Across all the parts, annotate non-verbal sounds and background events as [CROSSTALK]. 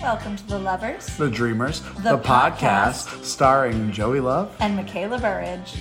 Welcome to The Lovers The Dreamers, The the, podcast, starring Joey Love. and Mikayla Burridge.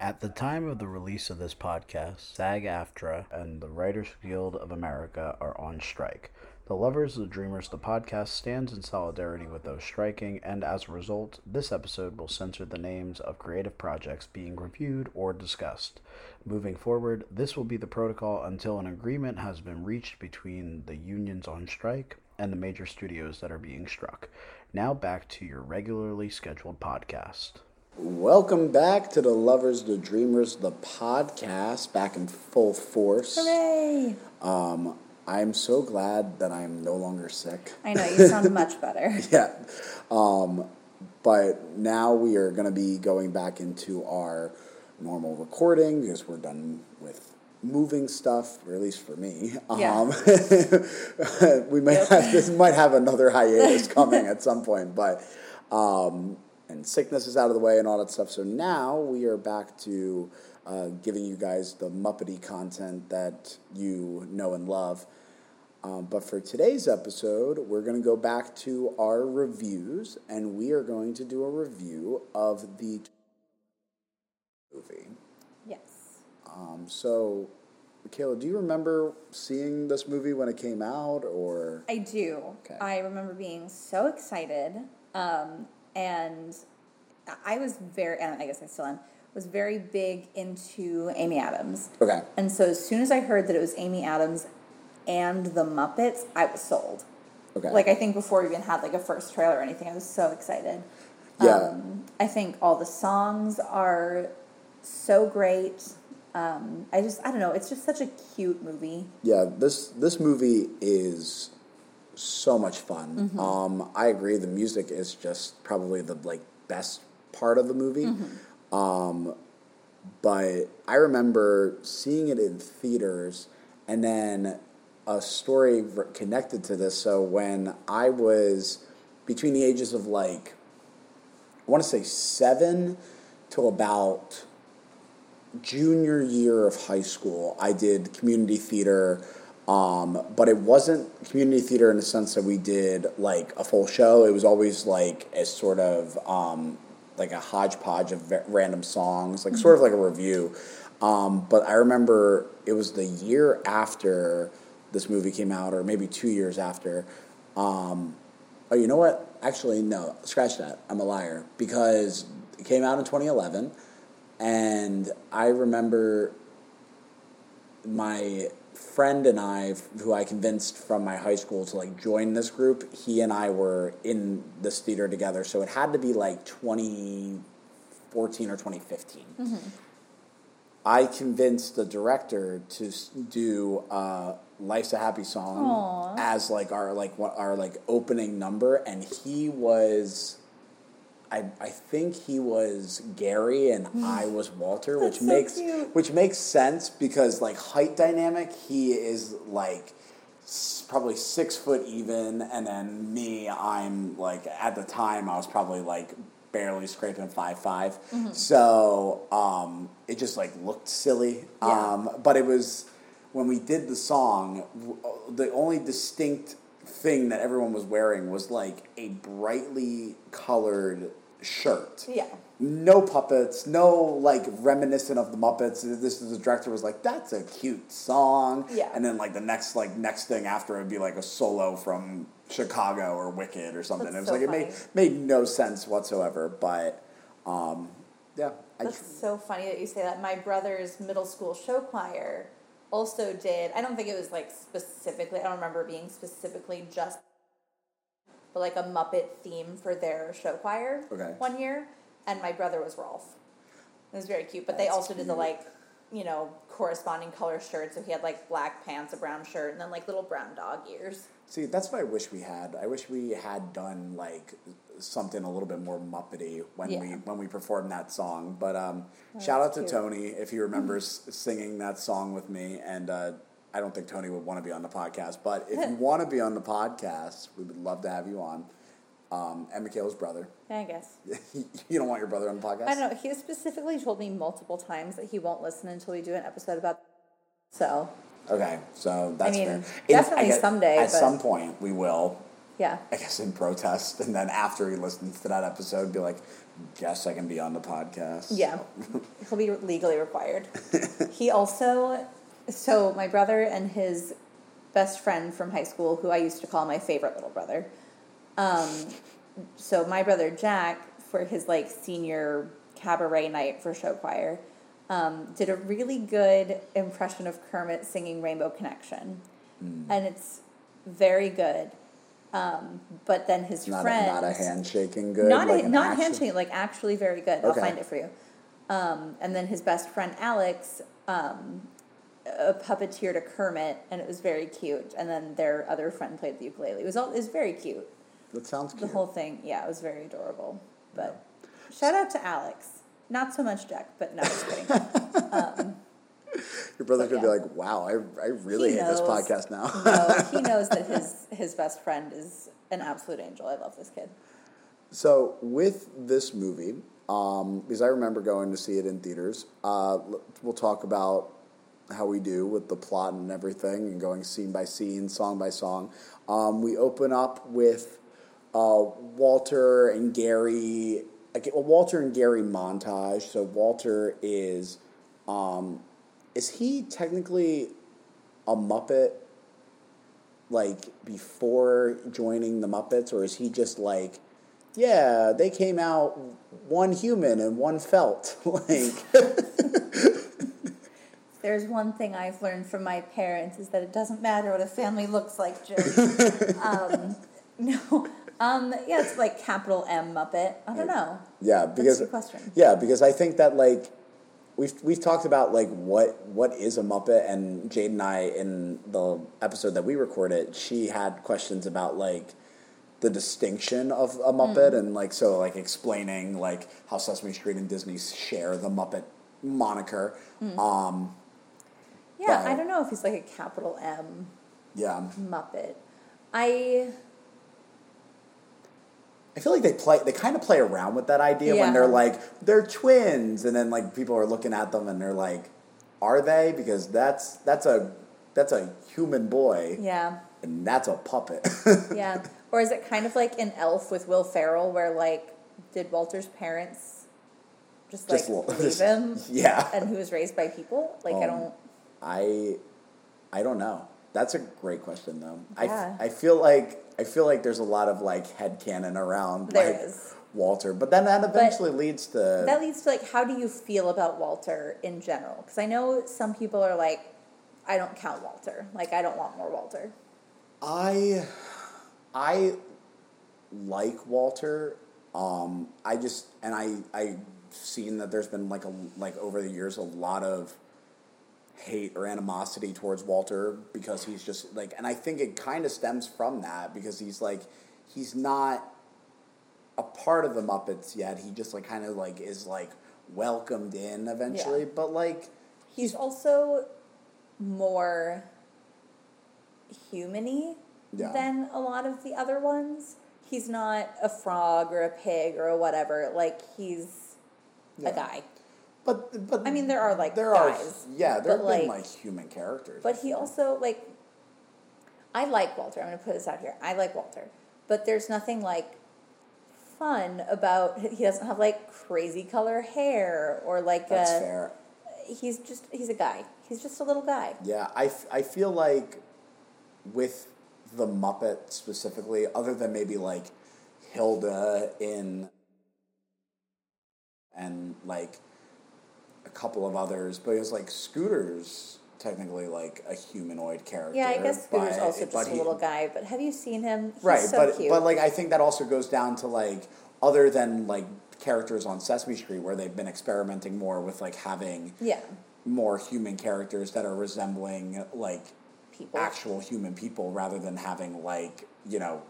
At the time of the release of this podcast, SAG AFTRA and the Writers Guild of America are on strike. The Lovers, the Dreamers, the podcast stands in solidarity with those striking, and as a result, this episode will censor the names of creative projects being reviewed or discussed. Moving forward, this will be the protocol until an agreement has been reached between the unions on strike and the major studios that are being struck. Now back to your regularly scheduled podcast. Welcome back to the Lovers, the Dreamers, the podcast, back in full force. Hooray! Um, I'm so glad that I'm no longer sick. I know, you sound [LAUGHS] much better. yeah. Um, but now we are going to be going back into our normal recording because we're done with moving stuff, or at least for me. Yeah. Um, [LAUGHS] we might have, this might have another hiatus [LAUGHS] coming at some point, but um, and sickness is out of the way and all that stuff. So now we are back to uh, giving you guys the Muppety content that you know and love. Um, but for today's episode, we're going to go back to our reviews, and we are going to do a review of the movie. Yes. Um, so, Mikayla, do you remember seeing this movie when it came out, or I do. Okay. I remember being so excited. Um, and I was very, and I guess I still am, was very big into Amy Adams. okay? And so as soon as I heard that it was Amy Adams and the Muppets, I was sold. Okay. Like I think before we even had like a first trailer or anything, I was so excited. Yeah. Um, I think all the songs are so great. Um, I just I don't know. It's just such a cute movie. Yeah, this this movie is so much fun. Um, I agree. The music is just probably the like best part of the movie. Um, but I remember seeing it in theaters, and then a story connected to this. So when I was between the ages of like, I want to say seven till about junior year of high school, I did community theater, um, but it wasn't community theater in the sense that we did like a full show. It was always like a sort of um, like a hodgepodge of random songs, like sort of like a review. Um, but I remember it was the year after this movie came out, or maybe two years after. Um, oh, you know what? Actually, no. Scratch that. I'm a liar because it came out in 2011, and I remember my friend and I, who I convinced from my high school to like join this group, he and I were in this theater together. So it had to be like 2014 or 2015. I convinced the director to do uh, "Life's a Happy Song" Aw. as like our like what our like opening number, and he was. I, I think he was Gary and I was Walter, which. So makes cute. which makes sense because like height dynamic, he is like probably six foot even, and then me, I'm like at the time I was probably like barely scraping five Mm-hmm. So um, it just like looked silly. Yeah. Um, but it was when we did the song, the only distinct thing that everyone was wearing was like a brightly colored shirt Yeah. no puppets, no like reminiscent of the Muppets. This is the director was like, "That's a cute song," Yeah. and then like the next like next thing after it would be like a solo from Chicago or Wicked or something. That's it was so like it made made no sense whatsoever. But um, yeah, That's so funny that you say that. My brother's middle school show choir also did. I don't think it was like specifically. I don't remember being specifically just, but like a Muppet theme for their show choir. Okay. One year, and my brother was Rowlf. It was very cute. But they That's also did the like, you know, corresponding color shirt. So he had like black pants, a brown shirt, and then like little brown dog ears. see that's what I wish we had. I wish we had done like something a little bit more Muppety when we when we performed that song. But um, shout out to cute. Tony if he remembers [LAUGHS] singing that song with me. And uh, I don't think Tony would want to be on the podcast, but if you [LAUGHS] want to be on the podcast, we would love to have you on. Um, and Mikayla's brother. I guess. [LAUGHS] you don't want your brother on the podcast? I don't know. He has specifically told me multiple times that he won't listen until we do an episode about. So Okay, so that's mean, fair. definitely I guess someday, At but- some point, we will. yeah, I guess in protest, and then after he listens to that episode, be like, "Guess I can be on the podcast." yeah, he'll be legally required. [LAUGHS] he also, so my brother and his best friend from high school, who I used to call my favorite little brother. Um, so my brother Jack, for his like senior cabaret night for show choir, um, did a really good impression of Kermit singing Rainbow Connection, and it's very good. Um, but then his Not friend, a, not a handshaking good. not like a, not action- handshake, like actually very good. I'll find it for you. Um, and then his best friend Alex, um, a puppeteer to Kermit, and it was very cute. And then their other friend played the ukulele. It was all it was very cute. That sounds The whole thing, yeah, it was very adorable. But shout out to Alex. Not so much Jack, but no, just kidding. [LAUGHS] Your brother's gonna be like, "Wow, I, I really He hate this podcast now." no, [LAUGHS] he knows that his his best friend is an absolute angel. I love this kid. So with this movie, um, because I remember going to see it in theaters, uh, we'll talk about how we do with the plot and everything, and going scene by scene, song by song. Um, we open up with uh, Walter and Gary, like, a Walter and Gary montage. So Walter is, um, is he technically a Muppet? like before joining the Muppets, or is he just like, yeah, they came out one human and one felt [LAUGHS] like? There's one thing I've learned from my parents is that it doesn't matter what a family looks like, Joe. [LAUGHS] um, no, um, yeah, it's like capital M Muppet. I don't know. yeah, because a good question. yeah, because I think that like we've we've talked about like what what is a Muppet, and Jade and I in the episode that we recorded, she had questions about like the distinction of a Muppet, Hmm. and like so like explaining like how Sesame Street and Disney share the Muppet moniker. Hmm. Um, Yeah, I don't know if he's like a capital M yeah. Muppet. I I feel like they play they kind of play around with that idea Yeah. when they're like they're twins and then like people are looking at them and they're like are they because that's that's a that's a human boy yeah and that's a puppet. [LAUGHS] yeah. Or is it kind of like an Elf with Will Ferrell, where like did Walter's parents just like Just leave him? [LAUGHS] yeah. and he was raised by people. Like I Um, don't. I I don't know. That's a great question though. Yeah. I I feel like I feel like there's a lot of like headcanon around There like is. Walter, but then that eventually leads to That leads to like, how do you feel about Walter in general? Because I know some people are like, I don't count Walter. Like I don't want more Walter. I I like Walter. Um, I just and I I've seen that there's been like a like over the years a lot of hate or animosity towards Walter because he's just like and I think it kind of stems from that because he's like he's not a part of the Muppets yet. He just like kind of like is like welcomed in eventually, Yeah. but like He's also more humany Yeah. than a lot of the other ones. He's not a frog or a pig or whatever. Like he's Yeah. a guy. But but I mean, there are, like, there guys, are yeah there have been like- like human characters. But he also like I like Walter. I'm going to put this out here. I like Walter. But there's nothing like fun about he doesn't have like crazy color hair or like That's a fair. he's just he's a guy. He's just a little guy. Yeah, I, f- I feel like with the Muppet specifically, other than maybe like Hilda in and like a couple of others, but it was like Scooter's technically like a humanoid character. Yeah, I guess Scooter's but- also just but a he- little guy, but have you seen him? He's right, so but cute. but like I think that also goes down to like other than like characters on Sesame Street where they've been experimenting more with like having yeah, more human characters that are resembling like people. actual human people rather than having like you know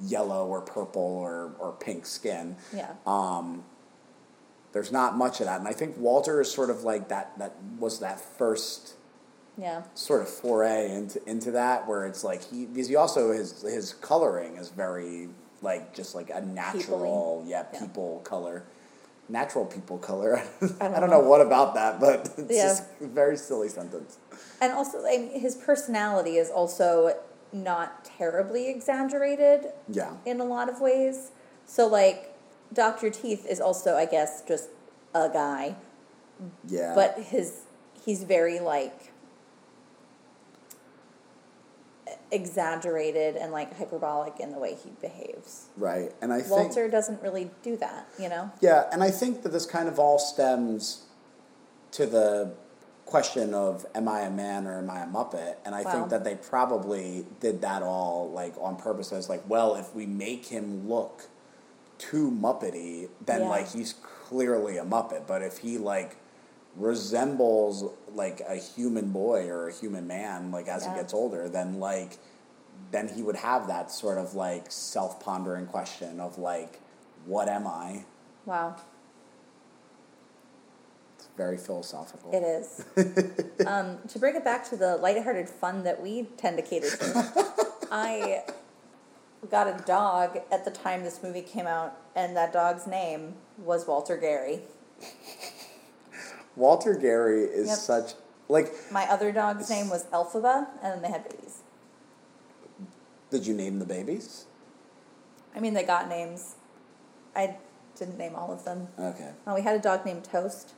yellow or purple or, or pink skin Yeah. um, there's not much of that and i think walter is sort of like that that was that first yeah. sort of foray into into that where it's like he because he also his his coloring is very like just like a natural yeah Yeah. people color natural people color. [LAUGHS] I don't, don't know. know. what about that, but [LAUGHS] it's Yeah. just a very silly sentence. And also, I mean, his personality is also not terribly exaggerated Yeah. in a lot of ways. So, like, Dr. Teeth is also, I guess, just a guy, Yeah. but his he's very like exaggerated and like hyperbolic in the way he behaves. right. And I think Walter doesn't really do that, you know. Yeah, and I think that this kind of all stems to the question of am I a man or am I a Muppet? And I Wow. think that they probably did that all like on purpose as like, well, if we make him look too Muppety, then Yeah. like he's clearly a Muppet. But if he like resembles like a human boy or a human man, like as Yeah. he gets older, then like then he would have that sort of like self pondering question of like, what am I? Wow, It's very philosophical. it is. [LAUGHS] um, to bring it back to the lighthearted fun that we tend to cater to, [LAUGHS] I got a dog at the time this movie came out, and that dog's name was Walter Gary. Walter Gary is Yep. such like. My other dog's name was Elphaba, and then they had babies. Did you name the babies? I mean, they got names. I didn't name all of them. Okay, Oh, we had a dog named Toast.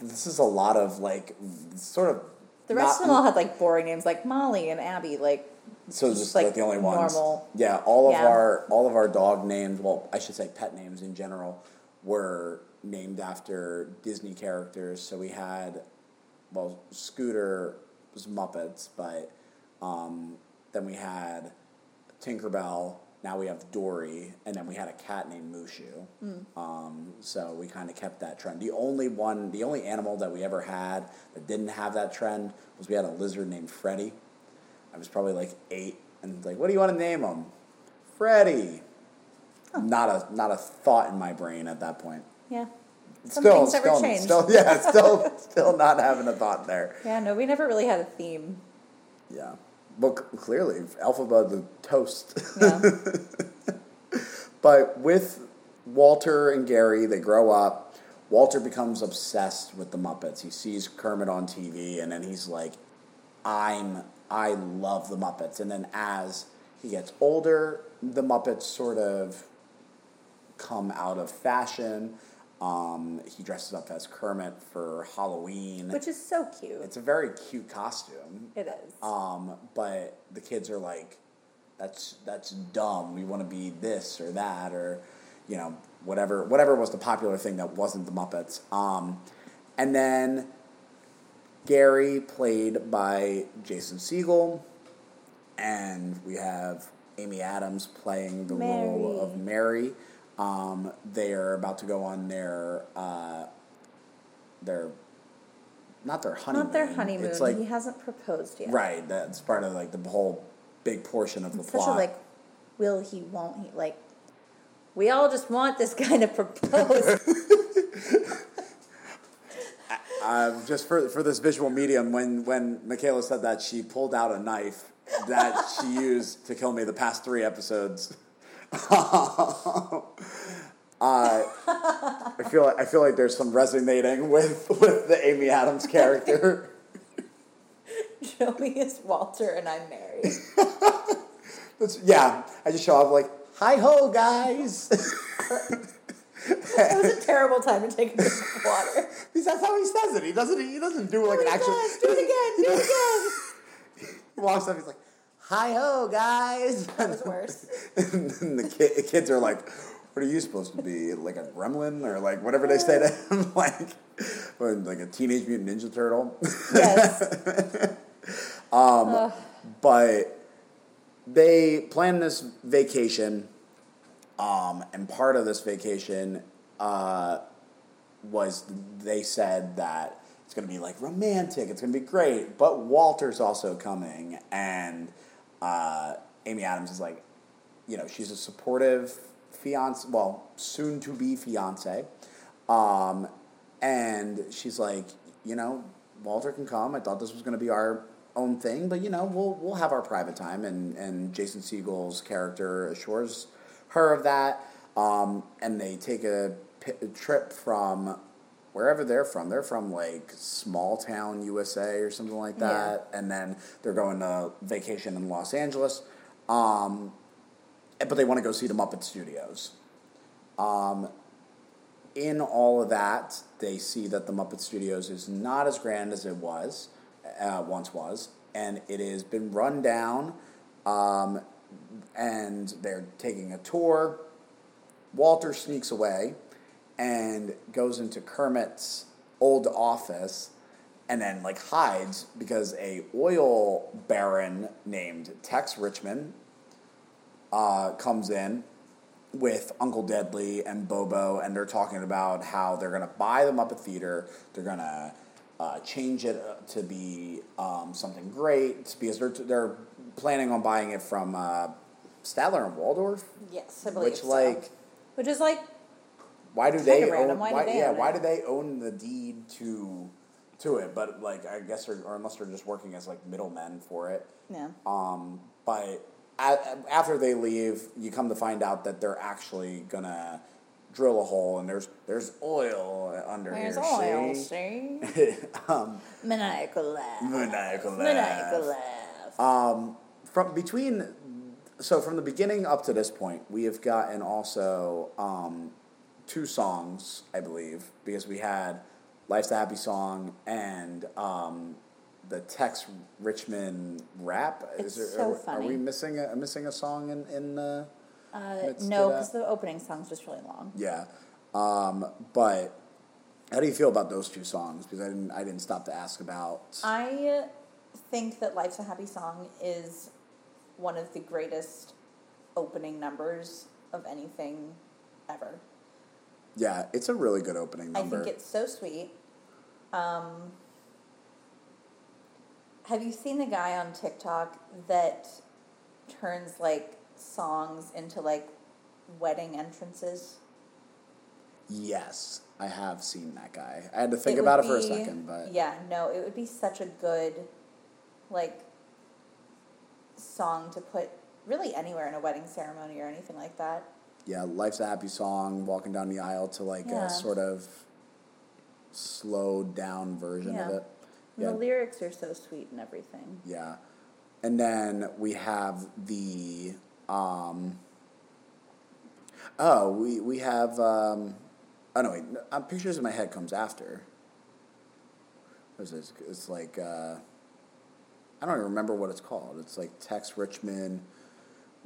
this is a lot of like sort of. The rest not- of them all had like boring names, like Molly and Abby. Like, So just, just like, like, the only ones. normal. Yeah, all of Yeah. our all of our dog names, well, I should say pet names in general, were named after Disney characters. So we had, well, Scooter was Muppets, but um, then we had Tinkerbell. Now we have Dory, and then we had a cat named Mushu. Um, so we kind of kept that trend. The only one, the only animal that we ever had that didn't have that trend was we had a lizard named Freddy. I was probably like eight, and like, what do you want to name him? Freddy. Not a not a thought in my brain at that point. yeah. Some still, never still, changed. still, yeah, [LAUGHS] still, still not having a thought there. Yeah, no, we never really had a theme. Yeah, well, c- clearly, Elphaba the toast. Yeah. [LAUGHS] But with Walter and Gary, they grow up. Walter becomes obsessed with the Muppets. He sees Kermit on TV, and then he's like, "I'm, I love the Muppets." And then as he gets older, the Muppets sort of come out of fashion. Um, he dresses up as Kermit for Halloween. Which is so cute. it's a very cute costume. It is. Um, but the kids are like, that's that's dumb. We want to be this or that or, you know, whatever whatever was the popular thing that wasn't the Muppets. Um, and then Gary played by Jason Segel, and we have Amy Adams playing the role of Mary. Um, they are about to go on their uh, their not their honeymoon. Not their honeymoon. It's like he hasn't proposed yet. Right, that's part of like the whole big portion of the It's such plot. a like, will he, won't he? Like, we all just want this guy to propose. [LAUGHS] um, just for for this visual medium, when when Mikayla said that, she pulled out a knife that she [LAUGHS] used to kill me the past three episodes. [LAUGHS] uh, I feel like, I feel like there's some resonating with with the Amy Adams character. [LAUGHS] Joey is Walter and I'm Mary. That's- yeah, I just show up like, "Hi ho, guys." That was a terrible time to take a drink of water. Because [LAUGHS] that's how he says it. He doesn't. He doesn't do like an Oh actual. gosh, do it again, do it [LAUGHS] again. He walks up. He's like, "Hi ho, guys." That was worse. [LAUGHS] and then the ki- kids are like, "What are you supposed to be? Like a gremlin or like whatever they say to him? like, or like a teenage mutant ninja turtle?" Yes. Um, but they plan this vacation, um, and part of this vacation uh, was they said that it's going to be like romantic, it's going to be great, but Walter's also coming, and uh, Amy Adams is like, you know, she's a supportive fiance, well, soon to be fiance, um, and she's like, you know, Walter can come. I thought this was going to be our own thing, but you know, we'll we'll have our private time, and and Jason Segel's character assures her of that, um, and they take a p- trip from wherever they're from. They're from like small town USA or something like that, and then they're going to vacation in Los Angeles. Um, but they want to go see the Muppet Studios. Um, in all of that, they see that the Muppet Studios is not as grand as it was, uh, once was, and it has been run down. Um, and they're taking a tour. Walter sneaks away and goes into Kermit's old office and then like hides because a oil baron named Tex Richmond uh, comes in with Uncle Deadly and Bobo, and they're talking about how they're to buy the Muppet Theater. They're to uh, change it to be um, something great because they're they're planning on buying it from uh, Statler and Waldorf. Yes, I believe Which so. like Which is like why do they random. own? Why do they yeah, own why it? do they own the deed to to it? But like, I guess, they're, or unless they're just working as like middlemen for it. yeah. Um, but a after they leave, you come to find out that they're actually gonna drill a hole, and there's there's oil under There's here. oil, see? [LAUGHS] see? um, Maniacal laugh. Maniacal laugh. Maniacal laugh. um, from between, so from the beginning up to this point, we have gotten also um, two songs, I believe, because we had "Life's a Happy Song" and um, the Tex Richmond rap. It's there, so are, funny. Are we missing a missing a song in in? Uh, Uh, no, because the opening song's just really long. Yeah, um, but how do you feel about those two songs? Because I didn't I didn't stop to ask about. I think that Life's a Happy Song is one of the greatest opening numbers of anything ever. yeah, it's a really good opening number. I think it's so sweet. Um, have you seen the guy on TikTok that turns like songs into like wedding entrances? Yes, I have seen that guy. I had to think It about it for a second, but yeah, no, it would be such a good like song to put really anywhere in a wedding ceremony or anything like that. yeah, life's a happy song. Walking down the aisle to like Yeah. a sort of slowed down version of it. Yeah, The lyrics are so sweet and everything. yeah, and then we have the um. Oh, we we have. Um, oh no, wait. Uh, Pictures in my head comes after. This? It's like uh, I don't even remember what it's called. It's like Tex Richmond,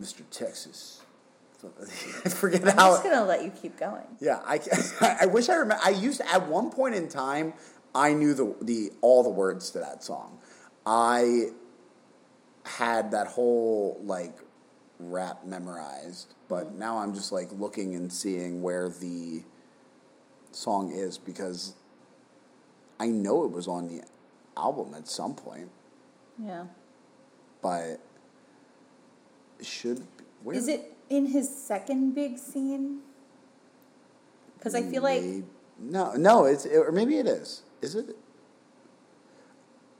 Mr. Texas. [LAUGHS] I forget I'm how. just gonna let you keep going. Yeah, I, [LAUGHS] I wish I remember. I used at one point in time, I knew the the all the words to that song. I had that whole like rap memorized, but mm-hmm. now I'm just like looking and seeing where the song is because I know it was on the album at some point, Yeah. but it should. be- Where Is it in his second big scene? Because I feel like Maybe- no, no, it's or maybe it is. Is it?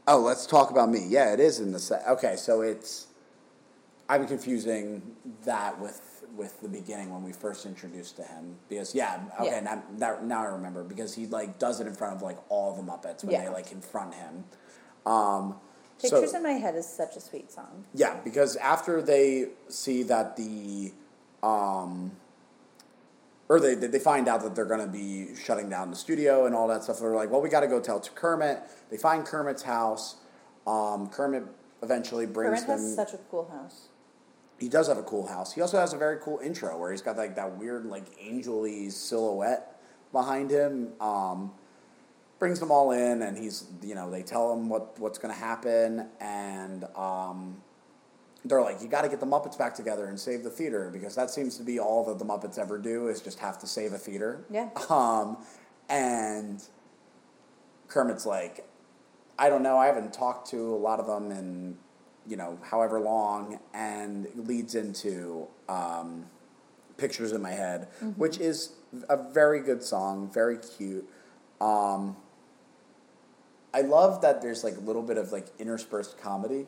Oh, let's talk about me. Yeah, it is in the set. Okay, so it's. I'm confusing that with with the beginning when we first introduced to him because yeah okay Yeah. Now, that, now I remember because he like does it in front of like all the Muppets when they like confront him. Um, Pictures so, in My Head is such a sweet song. yeah, because after they see that the, um, or they they find out that they're going to be shutting down the studio and all that stuff, they're like, well, we got to go tell to Kermit. They find Kermit's house. Um, Kermit eventually brings Kermit them. has such a cool house. he does have a cool house. He also has a very cool intro where he's got like that weird like angel-y silhouette behind him. Um, brings them all in, and he's you know they tell him what what's going to happen, and um, they're like, you got to get the Muppets back together and save the theater because that seems to be all that the Muppets ever do is just have to save a theater. Yeah. [LAUGHS] Um, and Kermit's like, I don't know. I haven't talked to a lot of them in, you know, however long, and leads into um, pictures in my head, which is a very good song, very cute. Um, I love that there's like a little bit of like interspersed comedy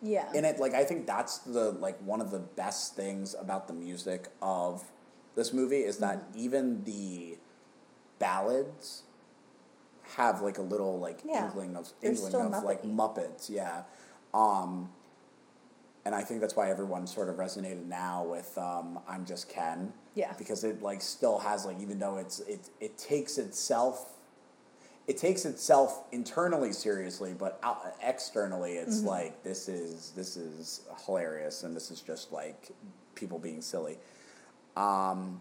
Yeah. in it. Like I think that's the like one of the best things about the music of this movie is that even the ballads have like a little like Yeah. inkling of They're inkling of like Muppet-y. Muppets, yeah. Um, and I think that's why everyone sort of resonated now with um, "I'm Just Ken." Yeah. Because it like still has like even though it's it it takes itself. It takes itself internally seriously, but out, externally, it's Mm-hmm. like this is this is hilarious, and this is just like people being silly. Um,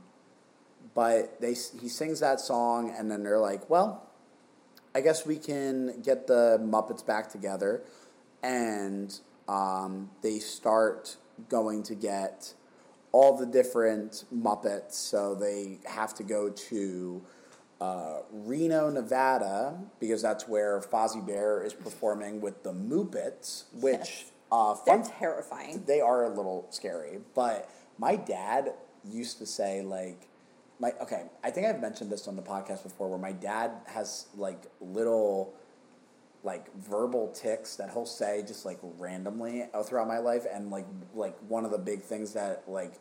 but they he sings that song, and then they're like, "Well, I guess we can get the Muppets back together," and um, they start going to get all the different Muppets. So they have to go to uh, Reno, Nevada, because that's where Fozzie Bear is performing with the Moopets, which Yes. uh, They're fun terrifying. they are a little scary. But my dad used to say like my okay, I think I've mentioned this on the podcast before where my dad has like little like verbal ticks that he'll say just like randomly throughout my life and like like one of the big things that like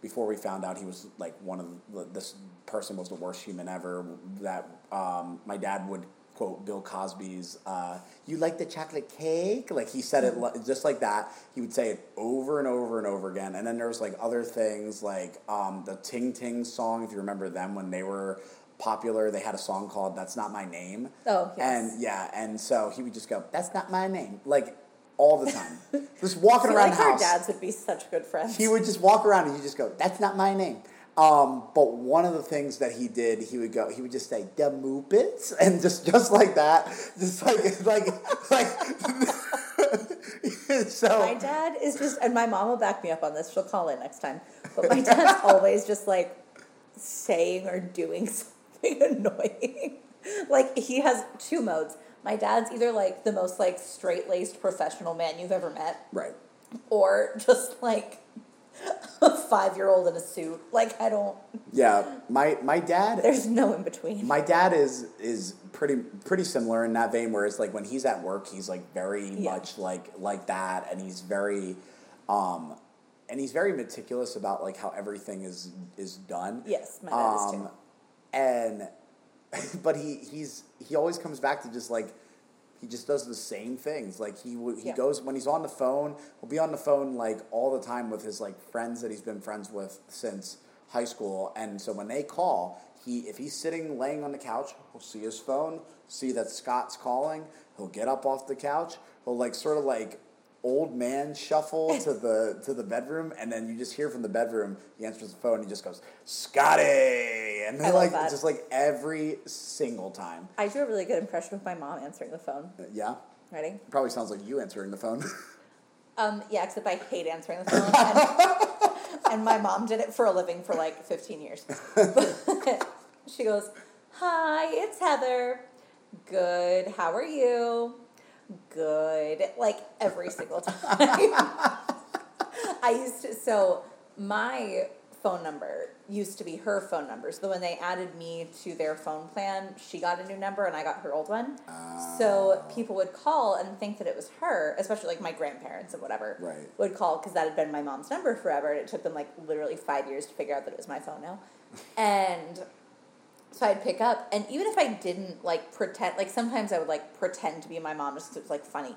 before we found out he was like one of the, this person was the worst human ever that um, my dad would quote Bill Cosby's uh, "You like the chocolate cake?" Like he said it just like that. He would say it over and over and over again. And then there was like other things like um, the Ting Ting song. If you remember them when they were popular, they had a song called "That's Not My Name." Oh, yes. And yeah, and so he would just go, "That's not my name," like all the time, [LAUGHS] just walking around like the our dads would be such good friends. He would just walk around and he'd just go, "That's not my name." Um, but one of the things that he did, he would go, he would just say, "The Muppets," [LAUGHS] and just just like that, just like [LAUGHS] like like. so My dad is just, and my mom will back me up on this. She'll call in next time. But my dad's always just like saying or doing something annoying. like he has two modes. My dad's either like the most like straight laced professional man you've ever met, right, or [LAUGHS] just like [LAUGHS] a five year old in a suit. Like I don't. yeah. My my dad [LAUGHS] There's no in between. My dad is is pretty pretty similar in that vein, where it's like when he's at work, he's like very Yeah. much like like that, and he's very, um, and he's very meticulous about like how everything is is done. Yes, my dad is Um, too. And, [COUGHS] but he he's he always comes back to just like. He just does the same things. Like he he Yeah. goes when he's on the phone. He'll be on the phone like all the time with his like friends that he's been friends with since high school. And so when they call, he if he's sitting laying on the couch, he'll see his phone, see that Scott's calling. He'll get up off the couch. He'll like sort of like old man shuffle [LAUGHS] to the to the bedroom, and then you just hear from the bedroom. He answers the phone. He just goes Scotty, and they like that. just like every single time. I do a really good impression of my mom answering the phone. Yeah, Ready? probably sounds like you answering the phone. [LAUGHS] Um, yeah, except I hate answering the phone. And, [LAUGHS] and my mom did it for a living for like 15 years. She goes, Hi, it's Heather. Good. How are you? Good. Like every single [LAUGHS] time. I used to, so my phone number used to be her phone number. So when they added me to their phone plan, she got a new number and I got her old one. So ah. people would call and think that it was her, especially like my grandparents and whatever Right. would call because that had been my mom's number forever. And it took them like literally five years to figure out that it was my phone now. [LAUGHS] And so I'd pick up, and even if I didn't like pretend, like sometimes I would like pretend to be my mom just 'cause it was like funny.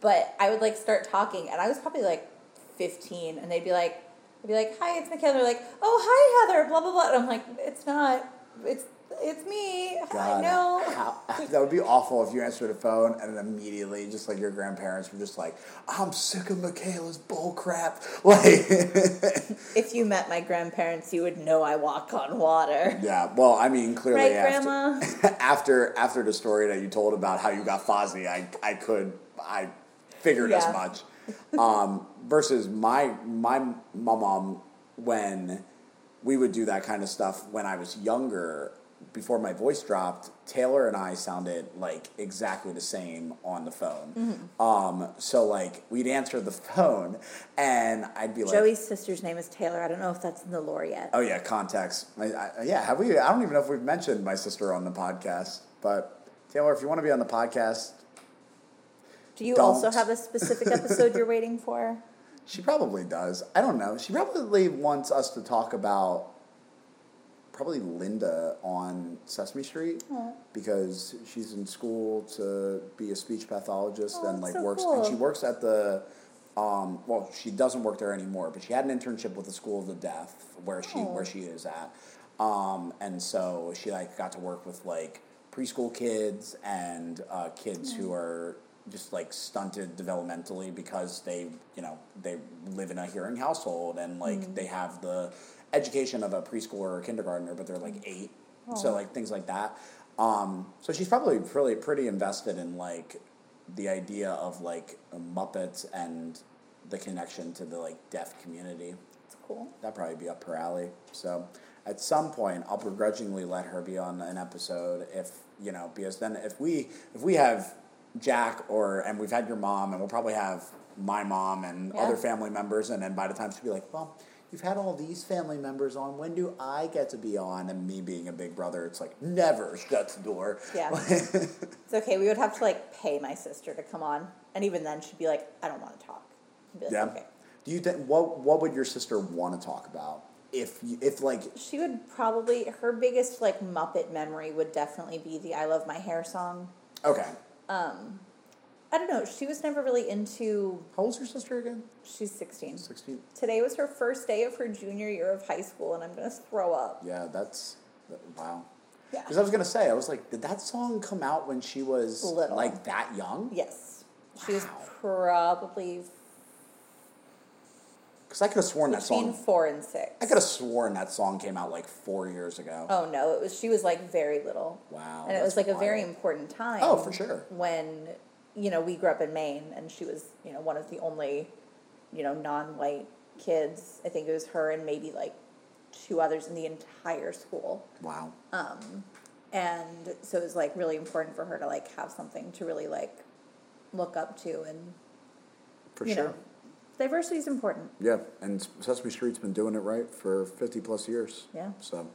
But I would like start talking, and I was probably like 15, and they'd be like, I'd be like, "Hi, it's Mikayla." They're like, "Oh, hi, Heather." Blah blah blah. And I'm like, "It's not. It's it's me. I know." [LAUGHS] [LAUGHS] that would be awful if you answered the phone and then immediately, just like your grandparents were just like, "I'm sick of Mikayla's bull crap." [LAUGHS] Like, If you met my grandparents, you would know I walk on water. yeah. Well, I mean, clearly Right, after, Grandma? after after the story that you told about how you got Fozzie, I I could I figured as much. Um, versus my my my mom when we would do that kind of stuff when I was younger. Before my voice dropped, Taylor and I sounded like exactly the same on the phone. Mm-hmm. Um, so like we'd answer the [LAUGHS] phone, and I'd be like, Joey's sister's name is Taylor. I don't know if that's in the lore yet. Oh yeah, context. I, I, yeah, have we? I don't even know if we've mentioned my sister on the podcast. But Taylor, if you want to be on the podcast, Do you don't. also have a specific episode you're waiting for? [LAUGHS] she probably does. I don't know. She probably wants us to talk about probably Linda on Sesame Street because she's in school to be a speech pathologist Oh, and like so works and she works at the um, well she doesn't work there anymore but she had an internship with the School of the Deaf where she where Oh. she is at. Um, and so she like got to work with like preschool kids and uh, kids who are just like stunted developmentally because they you know they live in a hearing household and like they have the education of a preschooler or kindergartner but they're like eight so like things like that um, so she's probably really pretty invested in like the idea of like muppets and the connection to the like deaf community It's cool. that'd probably be up her alley. So at some point, I'll begrudgingly let her be on an episode if you know because then if we if we have Jack or and we've had your mom and we'll probably have my mom and Yeah. other family members and then by the time she'll be like, well. You've had all these family members on. When do I get to be on? And me being a big brother, it's like never shuts the door. Yeah. [LAUGHS] It's okay. We would have to like pay my sister to come on, and even then she'd be like, "I don't want to talk." Like, yeah. Okay. Do you think what what would your sister want to talk about if you, if like She would probably her biggest like Muppet memory would definitely be the "I Love My Hair" song. okay? Um, I don't know. She was never really into. How old's your sister again? She's sixteen. Sixteen. Today was her first day of her junior year of high school, and I'm gonna throw up. Yeah, that's that, wow. Yeah. Because I was gonna say, I was like, did that song come out when she was Little. like that young? Yes, she was Wow. probably Because I could have sworn that between song. four and six. I could have sworn that song came out like four years ago. Oh no, it was she was like very little. Wow, And it was like a very important time. Oh, for sure. When you know we grew up in Maine, and she was you know one of the only you know non-white kids. I think it was her and maybe like two others in the entire school. Wow. Um, And so it was like really important for her to like have something to really like look up to, and For sure. know, diversity is important. Yeah, and Sesame Street's been doing it right for fifty plus years. Yeah. So,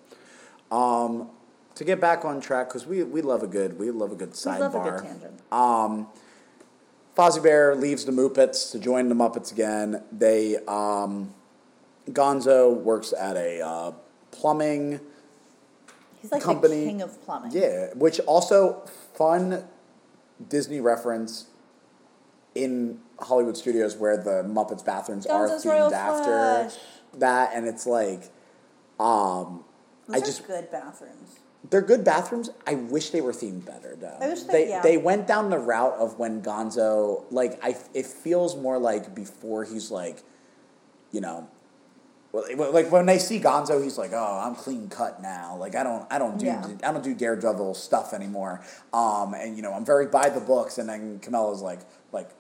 um, to get back on track, because we we love a good we love a good We sidebar. love a good tangent. Fozzie Bear leaves the Moopets to join the Muppets again. They um, Gonzo works at a uh, plumbing He's like company. the king of plumbing. Yeah, which also fun Disney reference in Hollywood studios where the Muppets bathrooms are themed after Flush. that, and it's like, um, Those I just good bathrooms. They're good bathrooms. I wish they were themed better though. I wish they- they yeah. they went down the route of when Gonzo like I it feels more like before he's like, you know. Like when they see Gonzo, he's like, "Oh, I'm clean cut now. Like I don't, I don't do, Yeah. I don't do Daredevil stuff anymore. Um, and you know, I'm very by the books." And then Camilla's like, like,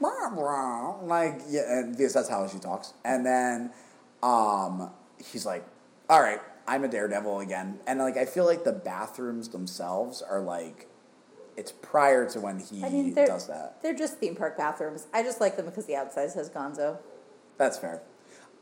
"Rah, rah," like, yeah, and because that's how she talks. And then, um, he's like, "All right, I'm a Daredevil again." And like, I feel like the bathrooms themselves are like, it's prior to when he I mean, does that. they're just theme park bathrooms. I just like them because the outside says Gonzo. That's fair.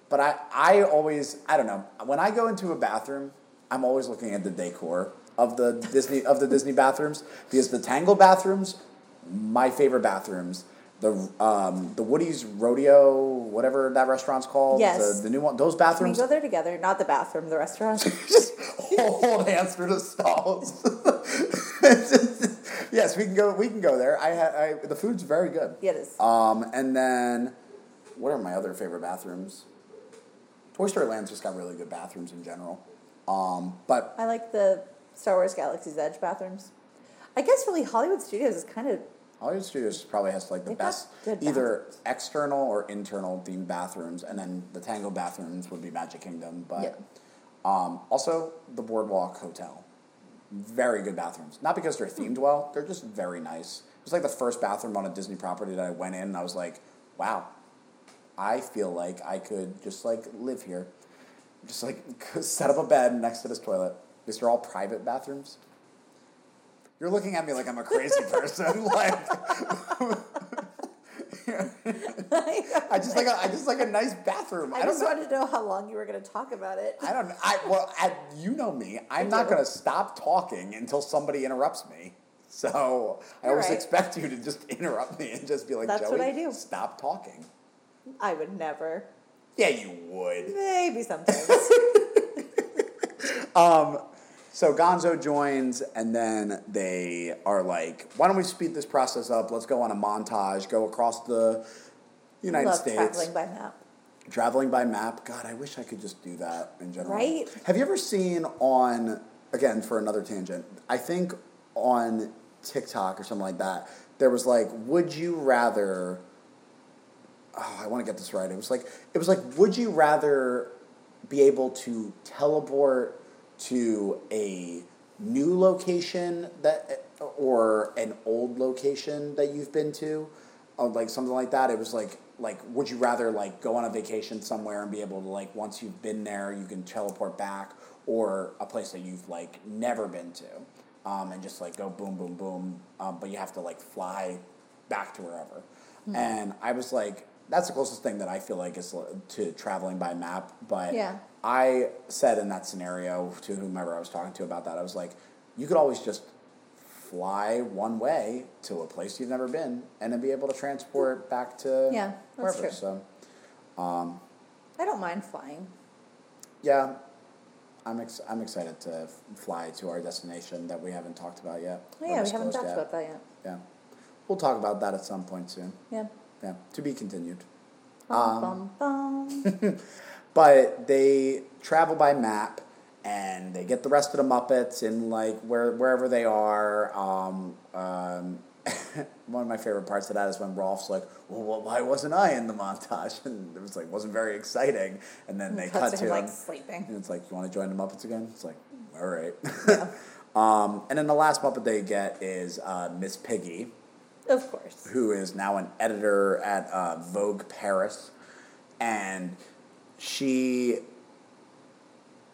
But I, I always, I don't know. When I go into a bathroom, I'm always looking at the decor of the Disney of the Disney bathrooms because the Tangled bathrooms, my favorite bathrooms. The um, the Woody's Rodeo, whatever that restaurant's called, Yes. the, the new one. Those Can we bathrooms, go there together? Not the bathroom, the restaurant. [LAUGHS] just hold hands through the stalls. [LAUGHS] yes, we can go. We can go there. I, ha- I the food's very good. Yeah, it is. Um, and then, what are my other favorite bathrooms? Toy Story Land's just got really good bathrooms in general. Um, but I like the Star Wars Galaxy's Edge bathrooms. I guess really Hollywood Studios is kind of Hollywood Studios probably has like the They've best either external or internal themed bathrooms, and then the Tangled bathrooms would be Magic Kingdom. But Yeah. um, also the Boardwalk Hotel, very good bathrooms. Not because they're themed well, they're just very nice. It was like the first bathroom on a Disney property that I went in, and I was like, wow, I feel like I could just like live here, just like [LAUGHS] set up a bed next to this toilet. Because they're all private bathrooms. You're looking at me like I'm a crazy person. [LAUGHS] like I just like a, I just like a nice bathroom. I, I just wanted to know how long you were going to talk about it. I don't. I well, I, you know me. I'm I not going to stop talking until somebody interrupts me. So I always right. expect you to just interrupt me and just be like, That's Joey, what I do. stop talking. I would never. Yeah, you would. Maybe sometimes. [LAUGHS] um, so Gonzo joins, and then they are like, "Why don't we speed this process up? Let's go on a montage, go across the United Love States, traveling by map. traveling by map. God, I wish I could just do that in general. Right? Have you ever seen on again for another tangent? I think on TikTok or something like that, there was like, "Would you rather?" Oh, I want to get this right. It was like it was like, "Would you rather be able to teleport to a new location that or an old location that you've been to?" Or like something like that. It was like like would you rather like go on a vacation somewhere and be able to like once you've been there you can teleport back or a place that you've like never been to um, and just like go boom boom boom um, but you have to like fly back to wherever and i was like that's the closest thing that i feel like is to traveling by map but Yeah. I said in that scenario to whomever i was talking to about that i was like you could always just fly one way to a place you've never been and then be able to transport back to Yeah, that's wherever. true. So I don't mind flying. yeah, I'm ex- I'm excited to fly to our destination that we haven't talked about yet. Oh, yeah, we haven't talked yet. about that yet. Yeah, we'll talk about that at some point soon. Yeah. Yeah, to be continued. Bum, Um, bum, bum. [LAUGHS] But they travel by map, and they get the rest of the Muppets in like where wherever they are. Um, um, [LAUGHS] one of my favorite parts of that is when Rowlf's like, "Well, why wasn't I in the montage?" [LAUGHS] And it was like wasn't very exciting. And then they cut to him, like, sleeping. and it's like, "You want to join the Muppets again?" It's like, "All right." [LAUGHS] um, and then the last Muppet they get is uh, Miss Piggy Of course. who is now an editor at uh, Vogue Paris, and she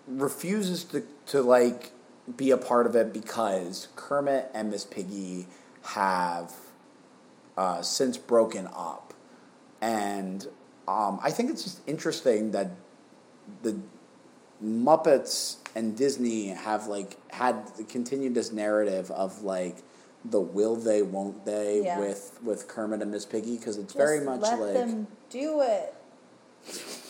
refuses to, to like be a part of it because Kermit and Miss Piggy have uh, since broken up, and um, I think it's just interesting that the Muppets and Disney have like had continued this narrative of like the will they won't they Yeah. with with Kermit and Miss Piggy because it's very much let like them do it.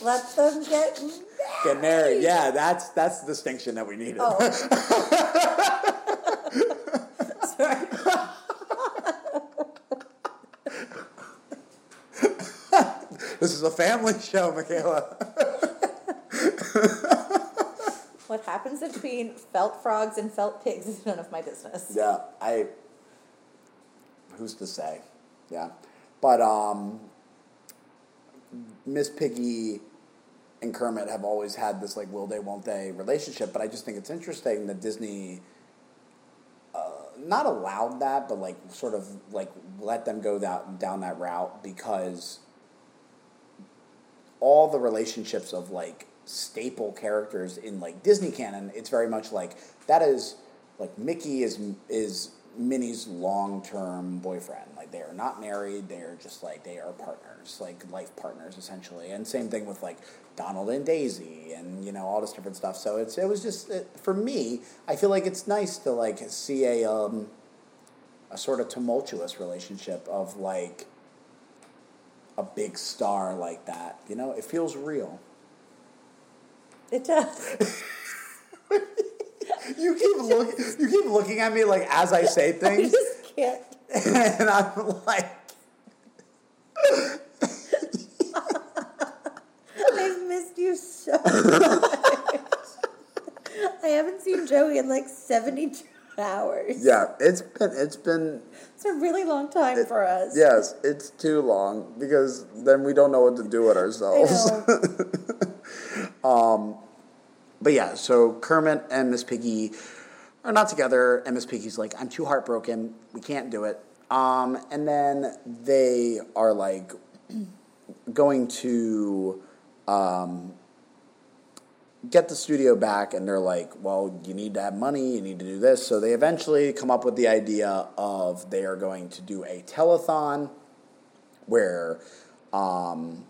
Let them get married. get married. Yeah, that's that's the distinction that we needed. Oh. Sorry. [LAUGHS] this is a family show, Mikayla. [LAUGHS] What happens between felt frogs and felt pigs is none of my business. Yeah, I. Who's to say? Yeah, but um, Miss Piggy and Kermit have always had this like will they won't they relationship, but I just think it's interesting that Disney. uh, Not allowed that, but like sort of like let them go that down that route because all the relationships of like staple characters in like Disney canon, it's very much like that is like Mickey is is Minnie's long term boyfriend. Like they are not married; they are just like they are partners, like life partners essentially. And same thing with like Donald and Daisy, and you know all this different stuff. So it's it was just it, for me. I feel like it's nice to like see a um a sort of tumultuous relationship of like a big star like that. You know, it feels real. It does. [LAUGHS] You keep [LAUGHS] look, you keep looking at me like as I say [LAUGHS] things. I just can't. and I'm like, [LAUGHS] I've missed you so much. I haven't seen Joey in like 72 hours. yeah, it's been it's been It's a really long time for us. yes, it's too long because then we don't know what to do with ourselves. know. Um, But yeah, so Kermit and Miss Piggy are not together, and Miss Piggy's like, I'm too heartbroken. We can't do it. Um, and then they are like going to um, get the studio back, and they're like, well, you need to have money, you need to do this. So they eventually come up with the idea of they are going to do a telethon where. Um,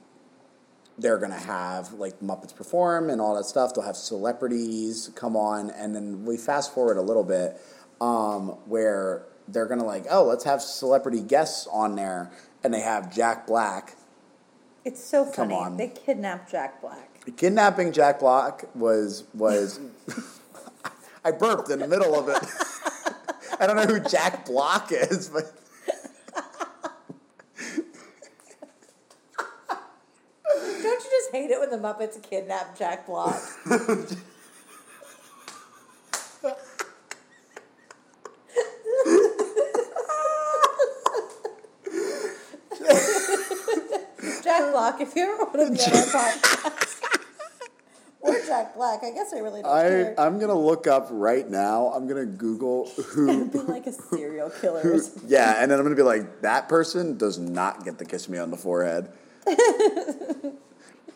they're gonna have like Muppets perform and all that stuff. They'll have celebrities come on, and then we fast forward a little bit um, where they're gonna like, oh, let's have celebrity guests on there, and they have Jack Black. It's so funny. on. They kidnapped Jack Black. Kidnapping Jack Black was was [LAUGHS] I burped in the middle of it. [LAUGHS] I don't know who Jack Block is, but Don't you just hate it when the Muppets kidnap Jack Block? [LAUGHS] Jack Block, if you ever want to be on our [LAUGHS] podcast, or Jack Black, I guess I really don't I care. I'm gonna look up right now. I'm gonna Google who. [LAUGHS] be like a serial killer. or who something. yeah, and then I'm gonna be like, that person does not get to kiss me on the forehead.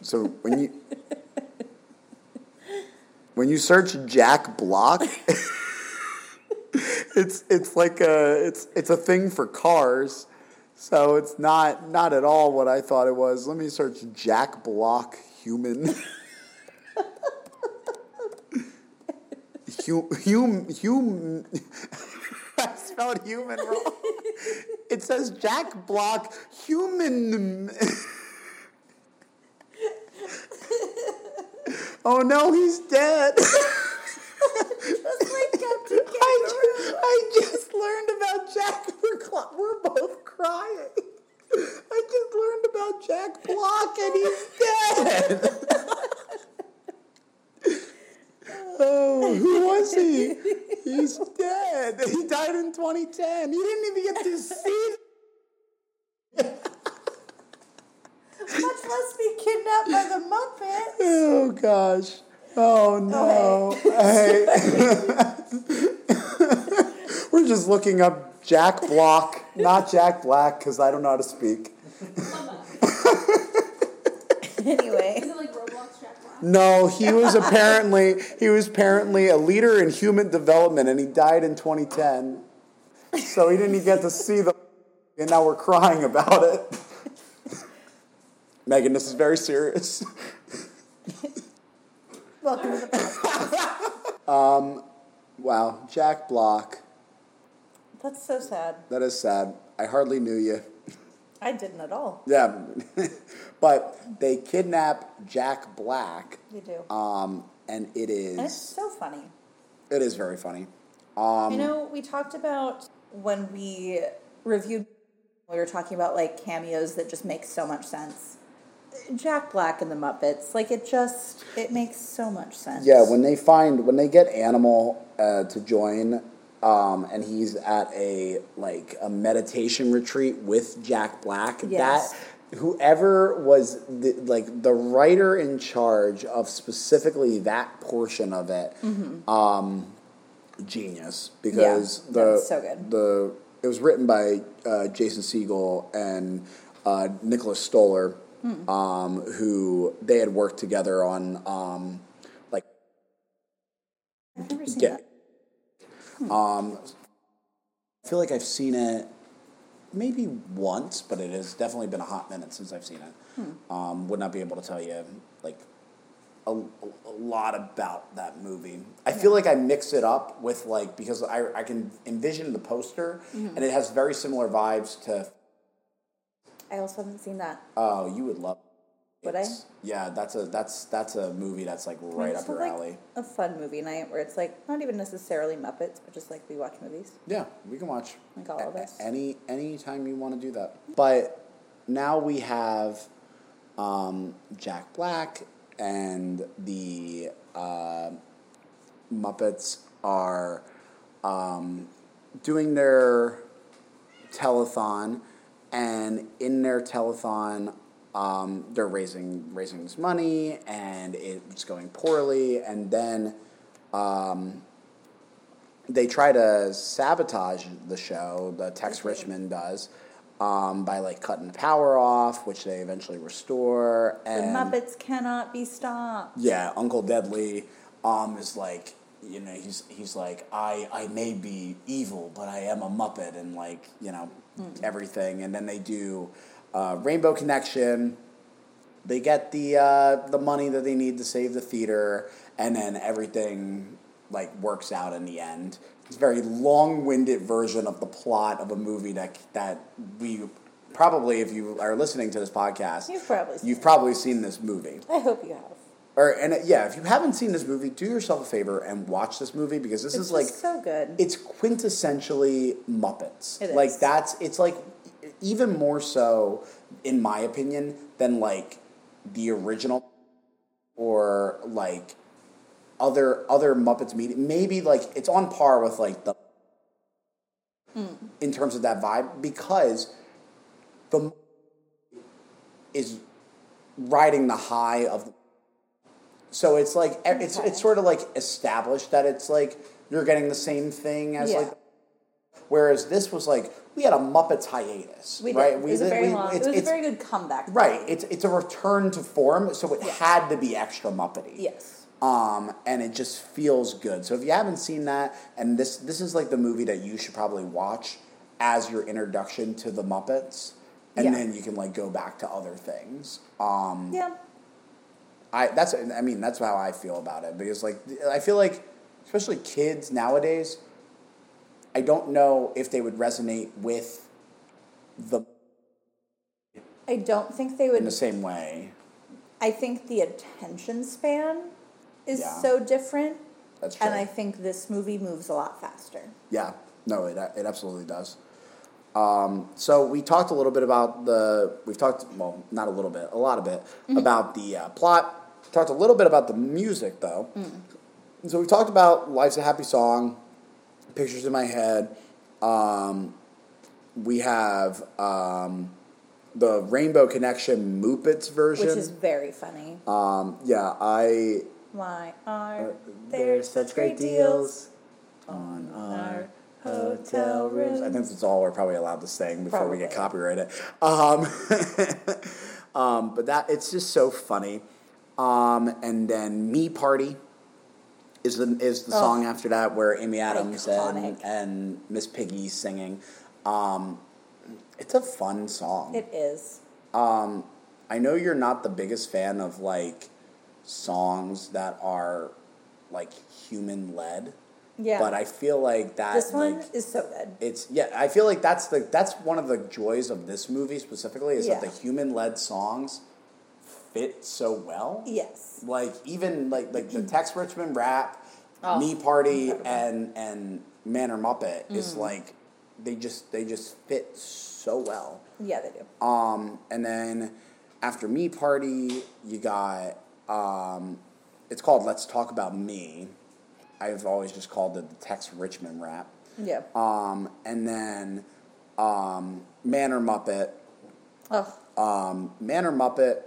So when you when you search Jack Block, [LAUGHS] it's it's like a it's it's a thing for cars. So it's not not at all what I thought it was. Let me search Jack Block human. Hum, hum, hum, [LAUGHS] I spelled human wrong. It says Jack Block human. [LAUGHS] oh no, he's dead. [LAUGHS] Just like Captain [LAUGHS] I, ju- I just learned about Jack. [LAUGHS] We're, cl- we're both crying. I just learned about Jack Block and he's dead. oh, who was he? He's dead. He died in 2010. He didn't even get to see. Much less be kidnapped by the Muppets. [LAUGHS] Oh gosh. Oh no. Hey. [LAUGHS] [LAUGHS] We're just looking up Jack Block, not Jack Black, because I don't know how to speak. Anyway, Is it like Roblox Jack Black? No, he was apparently he was apparently a leader in human development, and he died in 2010. So he didn't get to see the, and now we're crying about it. Megan, this is very serious. welcome to the podcast. Wow, Jack Block. That's so sad. That is sad. I hardly knew you. I didn't at all. Yeah, [LAUGHS] but they kidnap Jack Black, You do. um, and it and it's so funny. it is very funny. Um, you know, we talked about when we reviewed, we were talking about like cameos that just make so much sense. Jack Black and the Muppets, like it just, it makes so much sense. Yeah, when they find when they get Animal uh, to join, um, and he's at a like a meditation retreat with Jack Black. Yes. That whoever was the, like the writer in charge of specifically that portion of it, um, genius because Mm-hmm. Yeah, the so good. the it was written by uh, Jason Segel and uh, Nicholas Stoller. Hmm. Um, who they had worked together on um, like I've never seen yeah. that. Um, I feel like I've seen it maybe once, but it has definitely been a hot minute since I've seen it. Um, would not be able to tell you like a, a lot about that movie. I feel like I mix it up with like because I I can envision the poster and it has very similar vibes to. I also haven't seen that. Oh, you would love. Would I? Yeah, that's a that's that's a movie that's like right up your like alley. A fun movie night where it's like not even necessarily Muppets, but just like we watch movies. Yeah, we can watch. Like all of us. Any any time you want to do that. But now we have um, Jack Black and the uh, Muppets are um, doing their telethon, and in their telethon, um, they're raising raising this money, and it's going poorly, and then. Um, they try to sabotage the show. The Tex Richman does um, by like cutting the power off, which they eventually restore. And The Muppets cannot be stopped. yeah, Uncle Deadly um, is like you know he's he's like I I may be evil, but I am a Muppet, and like you know everything. And then they do uh, Rainbow Connection. They get the uh, the money that they need to save the theater, and then everything like works out in the end. It's a very long-winded version of the plot of a movie that that we probably, if you are listening to this podcast, You've probably seen you've it. probably seen this movie. I hope you have. Or and yeah, if you haven't seen this movie, do yourself a favor and watch this movie because this It's is like so good. it's quintessentially Muppets. It Like is. that's it's like even more so, in my opinion, than like the original or like other other Muppets meeting. Maybe like it's on par with like the Hmm. in terms of that vibe because the is riding the high of the so it's like e, it's it's sort of like established that it's like you're getting the same thing as Yeah. like whereas this was like we had a Muppets hiatus we did. right it was a very we- long. it's, it was a very good comeback. right it's it's a return to form so it Yes. had to be extra Muppety Yes. um, and it just feels good. So if you haven't seen that, and this this is like the movie that you should probably watch as your introduction to the Muppets, and Yeah. then you can like go back to other things. Um, Yeah. I that's I mean that's how I feel about it because like I feel like especially kids nowadays, I don't know if they would resonate with the I don't think they would in the same way. I think the attention span is Yeah. so different, That's true. and I think this movie moves a lot faster. Yeah, no, it it absolutely does. Um, so we talked a little bit about the we've talked well not a little bit a lot of it about the uh, plot. Talked a little bit about the music though. So we talked about "Life's a Happy Song," "Pictures in My Head." Um, we have um, the Rainbow Connection Muppets version. Which is very funny. um, yeah, I Why are Uh, there such great deals? on our hotel rooms. I think that's all we're probably allowed to sing before we get copyrighted. Um, [LAUGHS] um, but that it's just so funny. Um, and then "Me Party" is the is the Oh. song after that where Amy Adams and Iconic. and Miss Piggy singing. Um, it's a fun song. It is. Um, I know you're not the biggest fan of like songs that are like human led. Yeah. But I feel like that this one like, is so good. it's yeah, I feel like that's the that's one of the joys of this movie specifically is that the human led songs fit so well. Yes. Like even like like the Tex Richman rap, Oh, Me Party incredible. and and Man or Muppet is Mm. like they just they just fit so well. Yeah, they do. Um, and then after Me Party, you got um, it's called Let's Talk About Me. I've always just called it the Tex Richman rap. Yeah. Um, and then um, Man or Muppet. oh, Um, Man or Muppet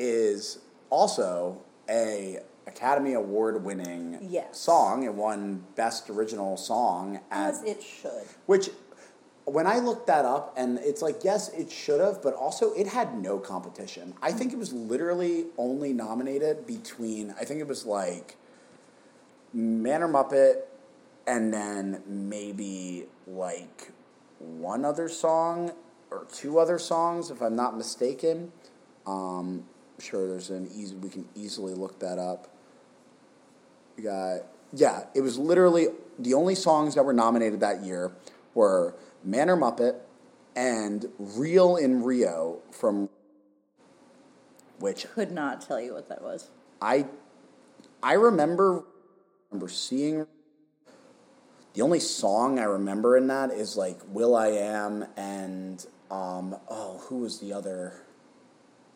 is also a Academy Award winning Yes. song. It won Best Original Song at as it should. which, when I looked that up, and it's like, yes, it should have, but also it had no competition. I think it was literally only nominated between, I think it was like Man or Muppet and then maybe like one other song or two other songs, if I'm not mistaken. Um, sure there's an easy, we can easily look that up. We got yeah, it was literally the only songs that were nominated that year were Man or Muppet and Real in Rio from which I Could not tell you what that was. I I remember remember seeing the only song I remember in that is like Will I Am and um oh who was the other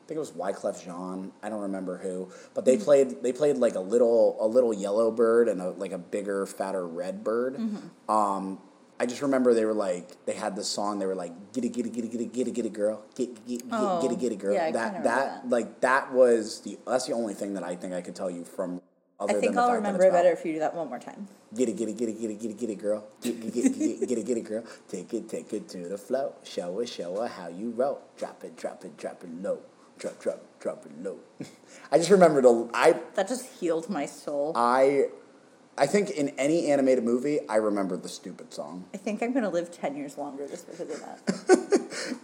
I think it was Wyclef Jean. I don't remember who, but they played. They played like a little, a little yellow bird and a like a bigger, fatter red bird. Um, I just remember they were like they had this song. They were like get it, get it, get it, get it, get it, get it, girl, get get get Oh, get it, get it, girl. yeah, that that that. like that was the that's the only thing that I think I could tell you from. Other I think than the I'll fact remember it better if you do that one more time. Get it, get it, get it, get it, get it, get it, girl. Get, get, get, get, get it, get it, girl. Take it, take it to the flow. Show her, show her how you roll. Drop it, drop it, drop it low. Drop, drop, drop it low. [LAUGHS] I just remember the I That just healed my soul. I I think in any animated movie, I remember the stupid song. I think I'm going to live 10 years longer just because of that. [LAUGHS]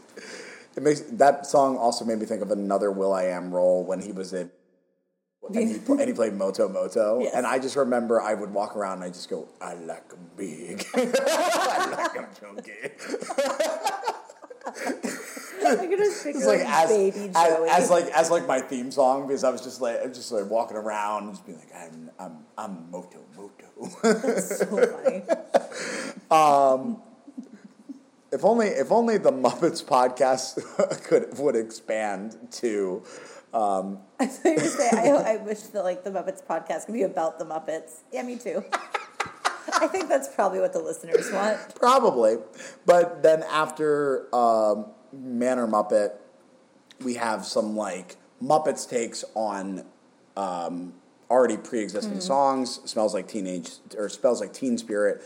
It makes that song also made me think of another Will I Am role when he was in. And he, and he played Moto Moto, Yes. and I just remember I would walk around and I just go, "I like big, [LAUGHS] I like 'em chunky." I could just picture It's like as, baby as, Joey. as like as like my theme song because I was just like I'm just like walking around and just being like I'm I'm I'm Moto Moto. so [LAUGHS] funny. if only if only the Muppets podcast [LAUGHS] could would expand to um, I was going to say, I, I wish that like the Muppets podcast could be about the Muppets. Yeah, me too. I think that's probably what the listeners want. Probably. But then after um, Man or Muppet, we have some like Muppets takes on um, already pre-existing songs. Smells like teenage or smells like Teen Spirit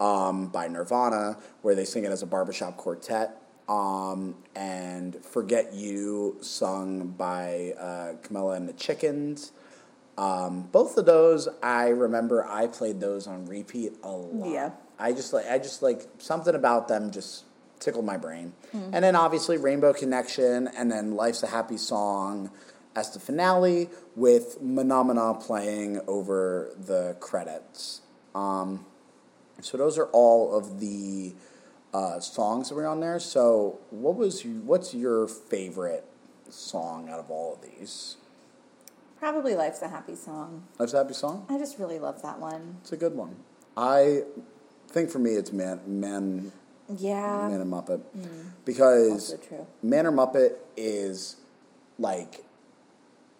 um, by Nirvana, where they sing it as a barbershop quartet. Um, and Forget You, sung by uh, Camilla and the Chickens. Um, both of those, I remember I played those on repeat a lot. Yeah. I just like I just like something about them just tickled my brain. And then obviously Rainbow Connection and then Life's a Happy Song as the finale with Phenomena playing over the credits. Um, so those are all of the uh, songs that were on there. So what was you, what's your favorite song out of all of these? Probably Life's a Happy Song. Life's a Happy Song? I just really love that one. It's a good one. I think for me it's Man Man Yeah. Man and Muppet because Also true. Man or Muppet is like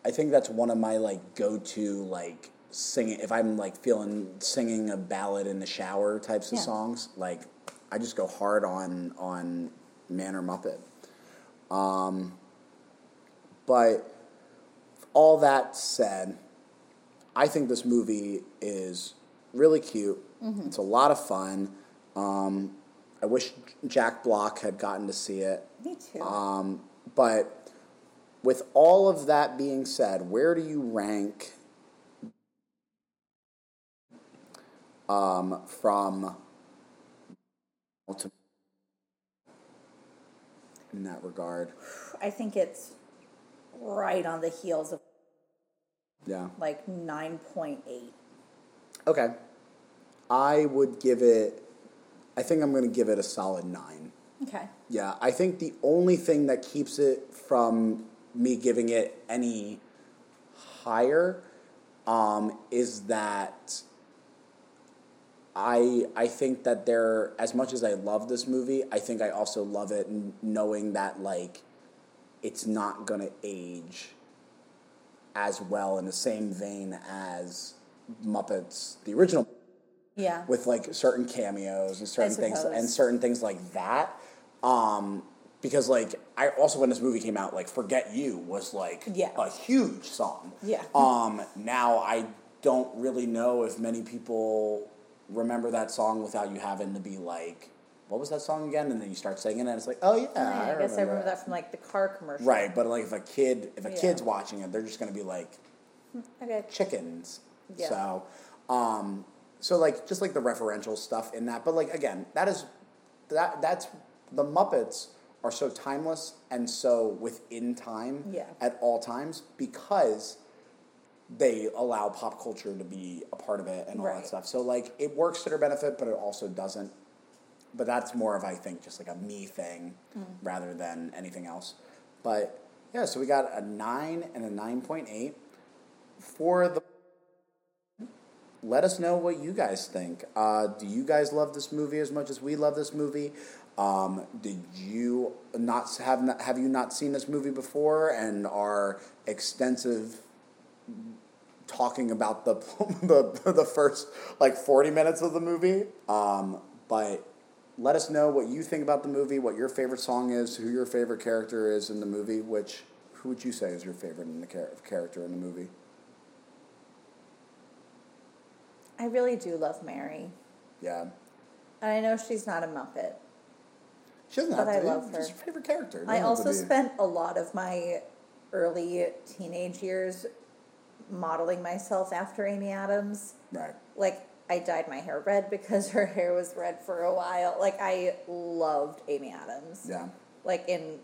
I think that's one of my like go to like singing if I'm like feeling singing a ballad in the shower types of Yeah. songs like I just go hard on on Man or Muppet. Um, but all that said, I think this movie is really cute. It's a lot of fun. Um, I wish Jack Block had gotten to see it. Me too. Um, but with all of that being said, where do you rank um, from in that regard? I think it's right on the heels of Yeah. like 9.8. Okay. I would give it. I think I'm going to give it a solid nine. Okay. Yeah, I think the only thing that keeps it from me giving it any higher um, is that I I think that there as much as I love this movie, I think I also love it knowing that like it's not gonna age as well in the same vein as Muppets the original Yeah. with like certain cameos and certain things and certain things like that. Um, because like I also when this movie came out, like "Forget You" was like Yeah. a huge song. Yeah. Um, now I don't really know if many people remember that song without you having to be like, "What was that song again?" And then you start singing it. and It's like, "Oh yeah, I, I, guess I remember that from like the car commercial. Right, but like if a kid if a Yeah. kid's watching it, they're just gonna be like, Okay. chickens. Yeah. So, um, so like just like the referential stuff in that, but like again, that is that that's the Muppets are so timeless and so within time Yeah. at all times because they allow pop culture to be a part of it and all Right. that stuff. So like it works to their benefit, but it also doesn't. But that's more of I think just like a me thing Mm. rather than anything else. But yeah, so we got a nine and a nine point eight for the let us know what you guys think. Uh, do you guys love this movie as much as we love this movie? Um, did you not have not, have you not seen this movie before and are extensive talking about the [LAUGHS] the the first like forty minutes of the movie? Um, but let us know what you think about the movie, what your favorite song is, who your favorite character is in the movie. Which who would you say is your favorite in the char- character in the movie? I really do love Mary. Yeah. And I know she's not a Muppet. She doesn't But have I to. love She's her. your favorite character. I also spent a lot of my early teenage years modeling myself after Amy Adams. right. Like, I dyed my hair red because [LAUGHS] her hair was red for a while. Like, I loved Amy Adams. Yeah. Like, in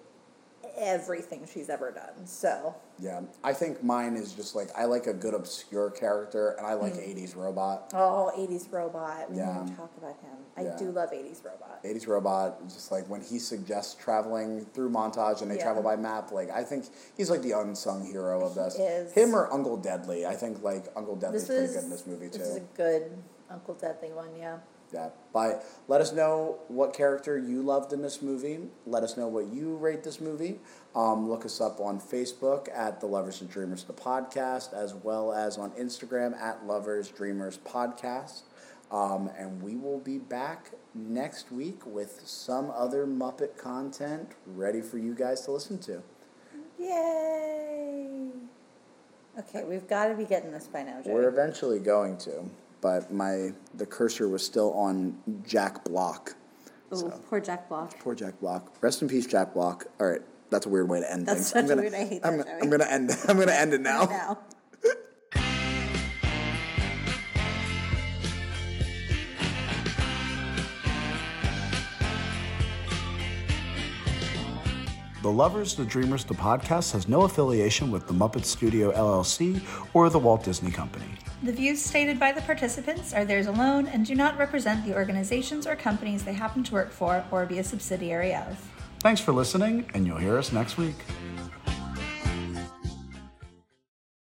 everything she's ever done. So Yeah, I think mine is just like I like a good obscure character, and I like mm. '80s robot. oh, 80s robot. We Yeah. talk about him. I Yeah. do love 80s robot. '80s robot, just like when he suggests traveling through montage and they Yeah. travel by map. Like I think he's like the unsung hero of this. is. Him or Uncle Deadly. I think like Uncle Deadly's This pretty was good in this movie too. This is a good Uncle Deadly one, yeah. Yeah, but let us know what character you loved in this movie. Let us know what you rate this movie. Um, look us up on Facebook at the Lovers and Dreamers the podcast, as well as on Instagram at Lovers Dreamers Podcast. Um, and we will be back next week with some other Muppet content ready for you guys to listen to. Yay! Okay, we've got to be getting this by now, Jay. We're eventually going to, but my the cursor was still on Jack Block. Ooh, poor Jack Block. Poor Jack Block. Rest in peace, Jack Block. All right, that's a weird way to end That's things. I'm such a gonna, weird- I hate I'm, that, Joey. I'm gonna end. [LAUGHS] I'm gonna end it now. Now. The Lovers, the Dreamers, the podcast has no affiliation with the Muppet Studio LLC or the Walt Disney Company. The views stated by the participants are theirs alone and do not represent the organizations or companies they happen to work for or be a subsidiary of. Thanks for listening, and you'll hear us next week.